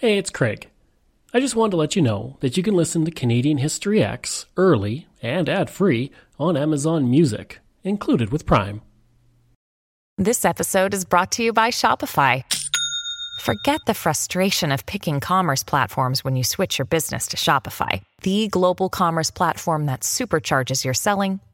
Hey, it's Craig. I just wanted to let you know that you can listen to Canadian History Ehx early and ad free on Amazon Music, included with Prime. This episode is brought to you by Shopify. Forget the frustration of picking commerce platforms when you switch your business to Shopify, the global commerce platform that supercharges your selling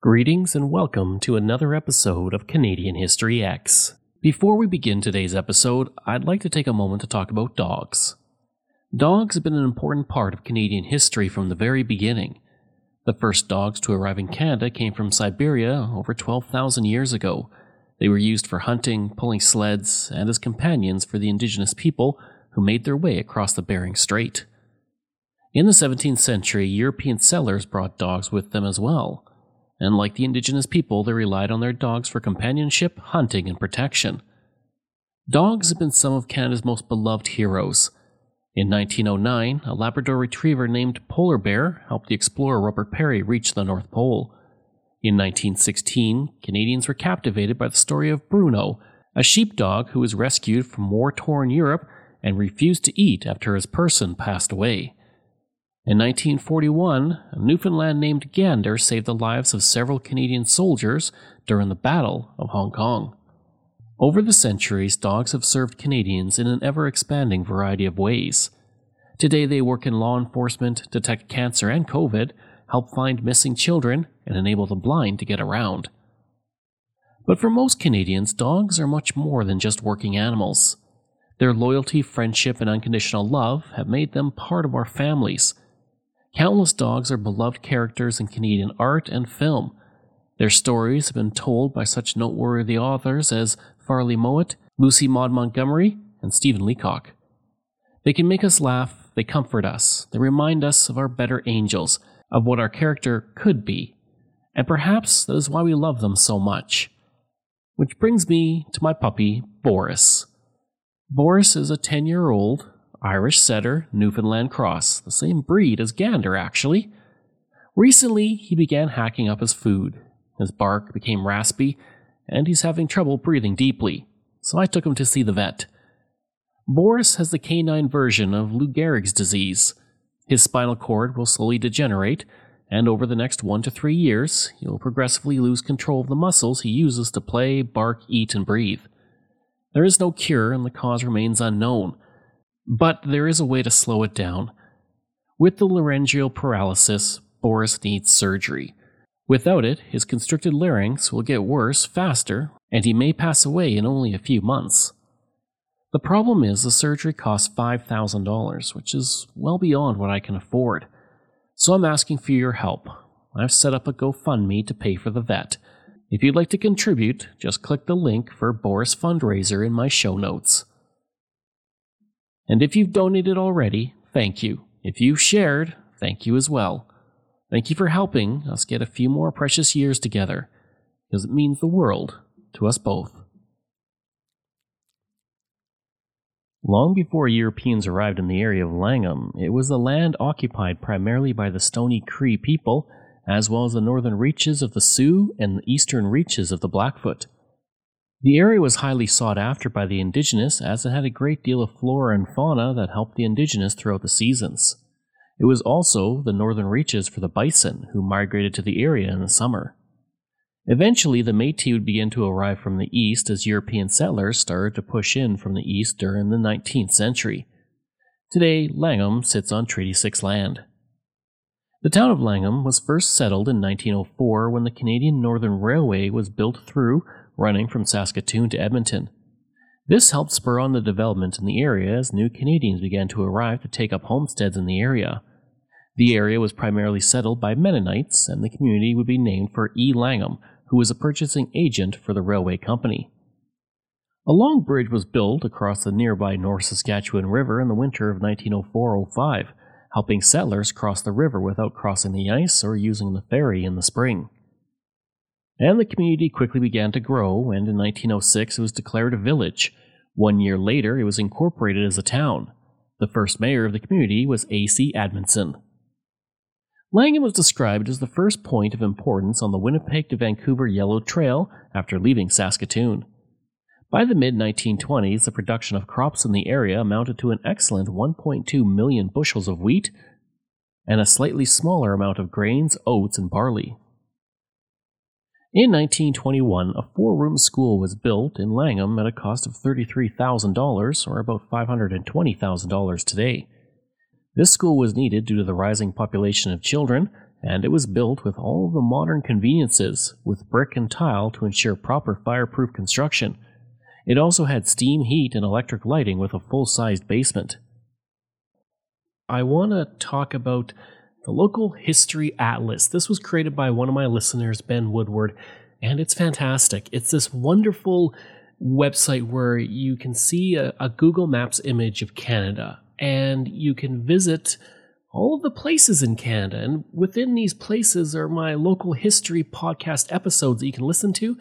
Greetings and welcome to another episode of Canadian History Ehx. Before we begin today's episode, I'd like to take a moment to talk about dogs. Dogs have been an important part of Canadian history from the very beginning. The first dogs to arrive in Canada came from Siberia over 12,000 years ago. They were used for hunting, pulling sleds, and as companions for the indigenous people who made their way across the Bering Strait. In the 17th century, European settlers brought dogs with them as well and like the indigenous people, they relied on their dogs for companionship, hunting, and protection. Dogs have been some of Canada's most beloved heroes. In 1909, a Labrador retriever named Polar Bear helped the explorer Robert Peary reach the North Pole. In 1916, Canadians were captivated by the story of Bruno, a sheepdog who was rescued from war torn Europe and refused to eat after his person passed away. In 1941, a Newfoundland named Gander saved the lives of several Canadian soldiers during the Battle of Hong Kong. Over the centuries, dogs have served Canadians in an ever expanding variety of ways. Today, they work in law enforcement, detect cancer and COVID, help find missing children, and enable the blind to get around. But for most Canadians, dogs are much more than just working animals. Their loyalty, friendship, and unconditional love have made them part of our families Countless dogs are beloved characters in Canadian art and film. Their stories have been told by such noteworthy authors as Farley Mowat, Lucy Maud Montgomery, and Stephen Leacock. They can make us laugh, they comfort us, they remind us of our better angels, of what our character could be, and perhaps that is why we love them so much. Which brings me to my puppy, Boris. Boris is a 10 year old Irish setter, Newfoundland cross, the same breed as Gander, actually. Recently, he began hacking up his food. His bark became raspy, and he's having trouble breathing deeply, so I took him to see the vet. Boris has the canine version of Lou Gehrig's disease. His spinal cord will slowly degenerate, and over the next one to three years, he'll progressively lose control of the muscles he uses to play, bark, eat, and breathe. There is no cure, and the cause remains unknown but there is a way to slow it down. With the laryngeal paralysis, Boris needs surgery. Without it, his constricted larynx will get worse faster, and he may pass away in only a few months. The problem is the surgery costs $5,000, which is well beyond what I can afford. So I'm asking for your help. I've set up a GoFundMe to pay for the vet. If you'd like to contribute, just click the link for Boris Fundraiser in my show notes. And if you've donated already, thank you. If you've shared, thank you as well. Thank you for helping us get a few more precious years together, because it means the world to us both. Long before Europeans arrived in the area of Langham, it was the land occupied primarily by the Stoney Cree people, as well as the northern reaches of the Sioux and the eastern reaches of the Blackfoot. The area was highly sought after by the indigenous as it had a great deal of flora and fauna that helped the indigenous throughout the seasons. It was also the northern reaches for the bison, who migrated to the area in the summer. Eventually, the Metis would begin to arrive from the east as European settlers started to push in from the east during the 19th century. Today, Langham sits on Treaty 6 land. The town of Langham was first settled in 1904 when the Canadian Northern Railway was built through running from Saskatoon to Edmonton. This helped spur on the development in the area as new Canadians began to arrive to take up homesteads in the area. The area was primarily settled by Mennonites, and the community would be named for E. Langham, who was a purchasing agent for the railway company. A long bridge was built across the nearby North Saskatchewan River in the winter of 1904 05, helping settlers cross the river without crossing the ice or using the ferry in the spring. And the community quickly began to grow, and in 1906 it was declared a village. One year later, it was incorporated as a town. The first mayor of the community was A.C. Admonson. Langham was described as the first point of importance on the Winnipeg to Vancouver Yellow Trail after leaving Saskatoon. By the mid 1920s, the production of crops in the area amounted to an excellent 1.2 million bushels of wheat and a slightly smaller amount of grains, oats, and barley. In 1921, a four room school was built in Langham at a cost of $33,000, or about $520,000 today. This school was needed due to the rising population of children, and it was built with all the modern conveniences, with brick and tile to ensure proper fireproof construction. It also had steam heat and electric lighting with a full sized basement. I want to talk about the Local History Atlas. This was created by one of my listeners, Ben Woodward, and it's fantastic. It's this wonderful website where you can see a, a Google Maps image of Canada and you can visit all of the places in Canada. And within these places are my local history podcast episodes that you can listen to.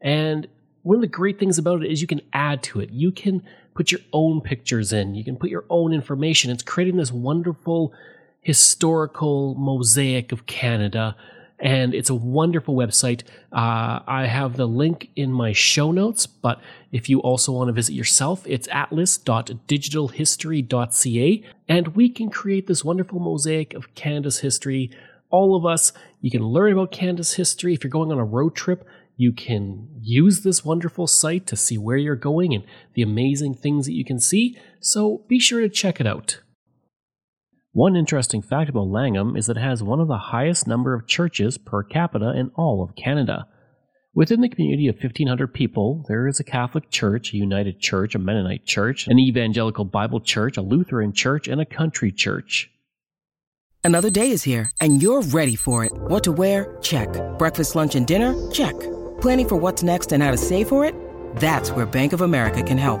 And one of the great things about it is you can add to it. You can put your own pictures in, you can put your own information. It's creating this wonderful historical mosaic of Canada and it's a wonderful website. Uh, I have the link in my show notes, but if you also want to visit yourself, it's atlas.digitalhistory.ca, and we can create this wonderful mosaic of Canada's history. All of us, you can learn about Canada's history. If you're going on a road trip, you can use this wonderful site to see where you're going and the amazing things that you can see, so be sure to check it out. One interesting fact about Langham is that it has one of the highest number of churches per capita in all of Canada. Within the community of 1,500 people, there is a Catholic church, a United Church, a Mennonite church, an Evangelical Bible church, a Lutheran church, and a country church. Another day is here, and you're ready for it. What to wear? Check. Breakfast, lunch, and dinner? Check. Planning for what's next and how to save for it? That's where Bank of America can help.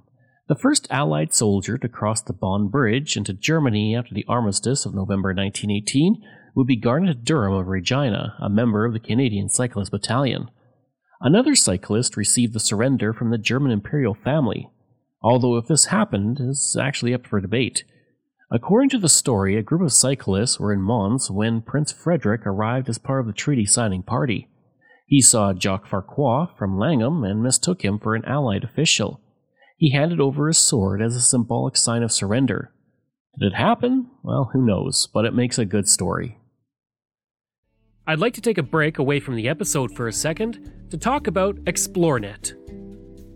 The first Allied soldier to cross the Bonn Bridge into Germany after the armistice of November 1918 would be Garnet Durham of Regina, a member of the Canadian Cyclist Battalion. Another cyclist received the surrender from the German imperial family, although if this happened is actually up for debate. According to the story, a group of cyclists were in Mons when Prince Frederick arrived as part of the treaty signing party. He saw Jacques Farquhar from Langham and mistook him for an Allied official. He handed over his sword as a symbolic sign of surrender. Did it happen? Well, who knows, but it makes a good story. I'd like to take a break away from the episode for a second to talk about Xplornet.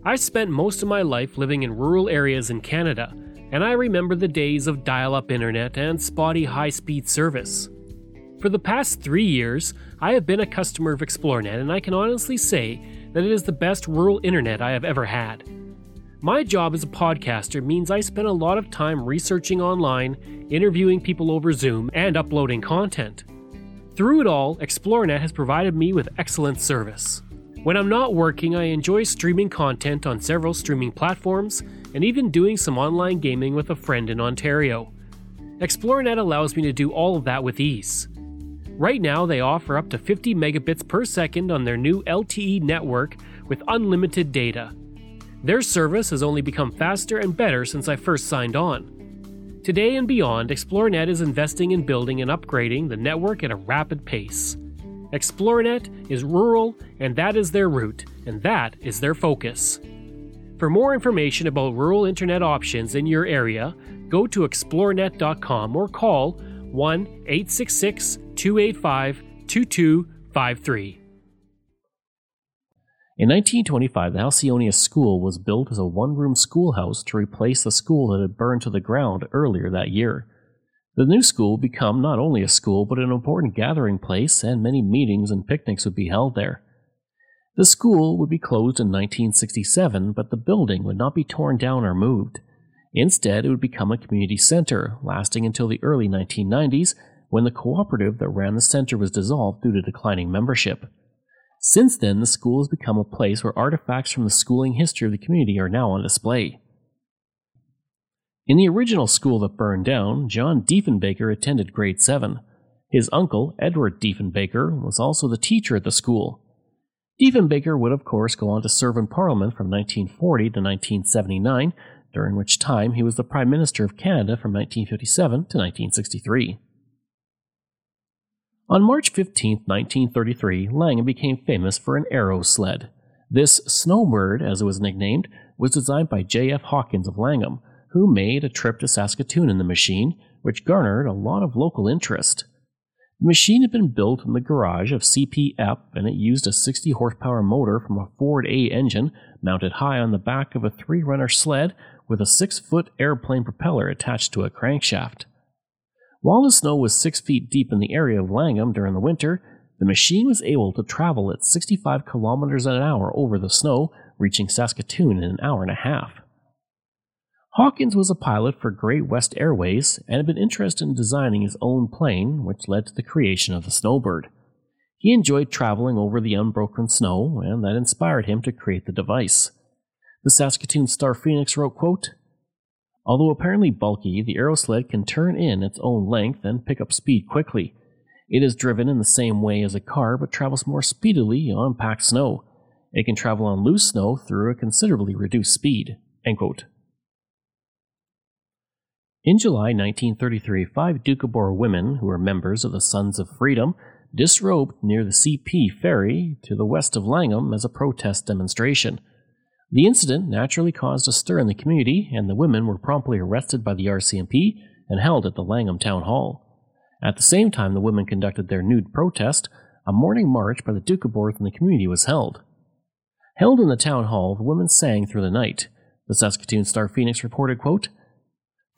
I spent most of my life living in rural areas in Canada, and I remember the days of dial up internet and spotty high speed service. For the past three years, I have been a customer of Xplornet, and I can honestly say that it is the best rural internet I have ever had. My job as a podcaster means I spend a lot of time researching online, interviewing people over Zoom, and uploading content. Through it all, Xplornet has provided me with excellent service. When I'm not working, I enjoy streaming content on several streaming platforms and even doing some online gaming with a friend in Ontario. Xplornet allows me to do all of that with ease. Right now, they offer up to 50 megabits per second on their new LTE network with unlimited data. Their service has only become faster and better since I first signed on. Today and beyond, Xplornet is investing in building and upgrading the network at a rapid pace. Xplornet is rural, and that is their route, and that is their focus. For more information about rural internet options in your area, go to xplornet.com or call 1 866 285 2253. In 1925, the Halcyonia School was built as a one room schoolhouse to replace the school that had burned to the ground earlier that year. The new school would become not only a school, but an important gathering place, and many meetings and picnics would be held there. The school would be closed in 1967, but the building would not be torn down or moved. Instead, it would become a community center, lasting until the early 1990s, when the cooperative that ran the center was dissolved due to declining membership. Since then, the school has become a place where artifacts from the schooling history of the community are now on display. In the original school that burned down, John Diefenbaker attended grade 7. His uncle, Edward Diefenbaker, was also the teacher at the school. Diefenbaker would, of course, go on to serve in Parliament from 1940 to 1979, during which time he was the Prime Minister of Canada from 1957 to 1963. On March 15, 1933, Langham became famous for an aerosled. This snowbird, as it was nicknamed, was designed by J.F. Hawkins of Langham, who made a trip to Saskatoon in the machine, which garnered a lot of local interest. The machine had been built in the garage of C.P. Epp, and it used a 60 horsepower motor from a Ford A engine mounted high on the back of a three runner sled with a six foot airplane propeller attached to a crankshaft. While the snow was six feet deep in the area of Langham during the winter, the machine was able to travel at 65 kilometers an hour over the snow, reaching Saskatoon in an hour and a half. Hawkins was a pilot for Great West Airways and had been interested in designing his own plane, which led to the creation of the Snowbird. He enjoyed traveling over the unbroken snow, and that inspired him to create the device. The Saskatoon Star Phoenix wrote, quote, Although apparently bulky, the aerosled can turn in its own length and pick up speed quickly. It is driven in the same way as a car but travels more speedily on packed snow. It can travel on loose snow through a considerably reduced speed. In July 1933, five Doukhobor women, who were members of the Sons of Freedom, disrobed near the CP ferry to the west of Langham as a protest demonstration. The incident naturally caused a stir in the community, and the women were promptly arrested by the RCMP and held at the Langham Town Hall. At the same time the women conducted their nude protest, a morning march by the Doukhobors in the community was held. Held in the town hall, the women sang through the night. The Saskatoon Star Phoenix reported, quote,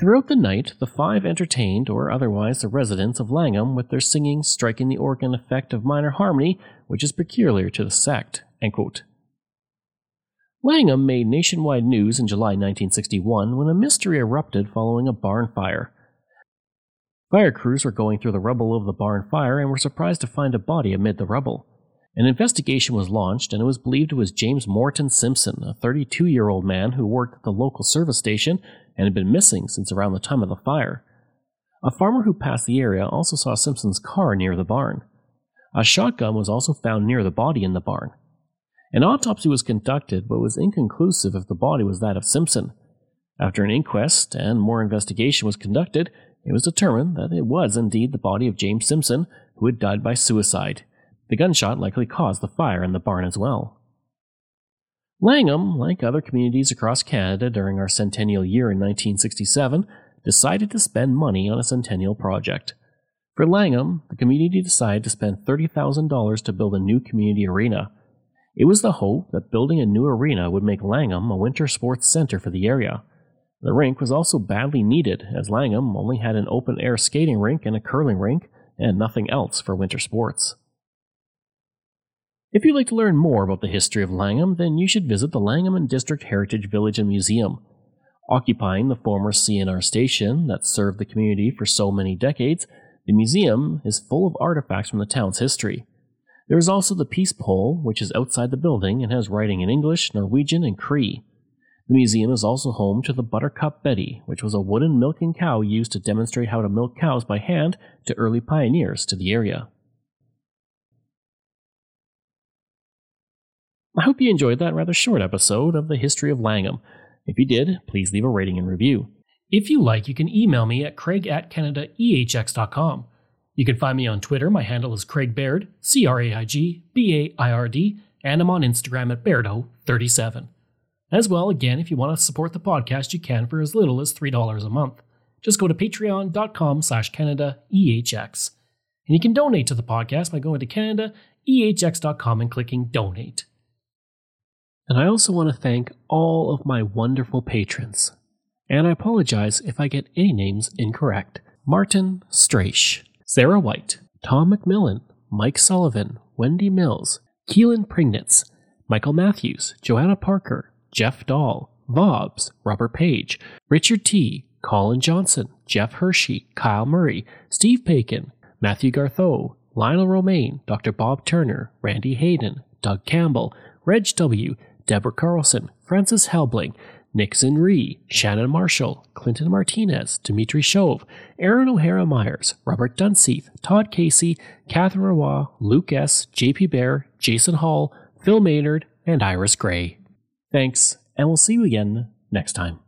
Throughout the night, the five entertained, or otherwise the residents of Langham, with their singing striking the organ effect of minor harmony, which is peculiar to the sect. Langham made nationwide news in July 1961 when a mystery erupted following a barn fire. Fire crews were going through the rubble of the barn fire and were surprised to find a body amid the rubble. An investigation was launched, and it was believed it was James Morton Simpson, a 32 year old man who worked at the local service station and had been missing since around the time of the fire. A farmer who passed the area also saw Simpson's car near the barn. A shotgun was also found near the body in the barn. An autopsy was conducted, but was inconclusive if the body was that of Simpson. After an inquest and more investigation was conducted, it was determined that it was indeed the body of James Simpson, who had died by suicide. The gunshot likely caused the fire in the barn as well. Langham, like other communities across Canada during our centennial year in 1967, decided to spend money on a centennial project. For Langham, the community decided to spend $30,000 to build a new community arena. It was the hope that building a new arena would make Langham a winter sports center for the area. The rink was also badly needed, as Langham only had an open air skating rink and a curling rink, and nothing else for winter sports. If you'd like to learn more about the history of Langham, then you should visit the Langham and District Heritage Village and Museum. Occupying the former CNR station that served the community for so many decades, the museum is full of artifacts from the town's history. There is also the Peace Pole, which is outside the building and has writing in English, Norwegian, and Cree. The museum is also home to the Buttercup Betty, which was a wooden milking cow used to demonstrate how to milk cows by hand to early pioneers to the area. I hope you enjoyed that rather short episode of the history of Langham. If you did, please leave a rating and review. If you like, you can email me at craig at canadaehx.com. You can find me on Twitter. My handle is Craig Baird, C R A I G B A I R D, and I'm on Instagram at Bairdo37. As well, again, if you want to support the podcast, you can for as little as $3 a month. just go to patreon.com slash CanadaEHX. And you can donate to the podcast by going to CanadaEHX.com and clicking donate. And I also want to thank all of my wonderful patrons. And I apologize if I get any names incorrect. Martin Straish, Sarah White, Tom McMillan, Mike Sullivan, Wendy Mills, Keelan Prignitz, Michael Matthews, Joanna Parker, Jeff Dahl, Vobs, Robert Page, Richard T., Colin Johnson, Jeff Hershey, Kyle Murray, Steve Paikin, Matthew Gartho, Lionel Romaine, Dr. Bob Turner, Randy Hayden, Doug Campbell, Reg W., Deborah Carlson, Francis Helbling, Nixon Ree, Shannon Marshall, Clinton Martinez, Dimitri Shove, Aaron O'Hara Myers, Robert Dunseith, Todd Casey, Catherine Roy, Luke S., JP Bear, Jason Hall, Phil Maynard, and Iris Gray. Thanks, and we'll see you again next time.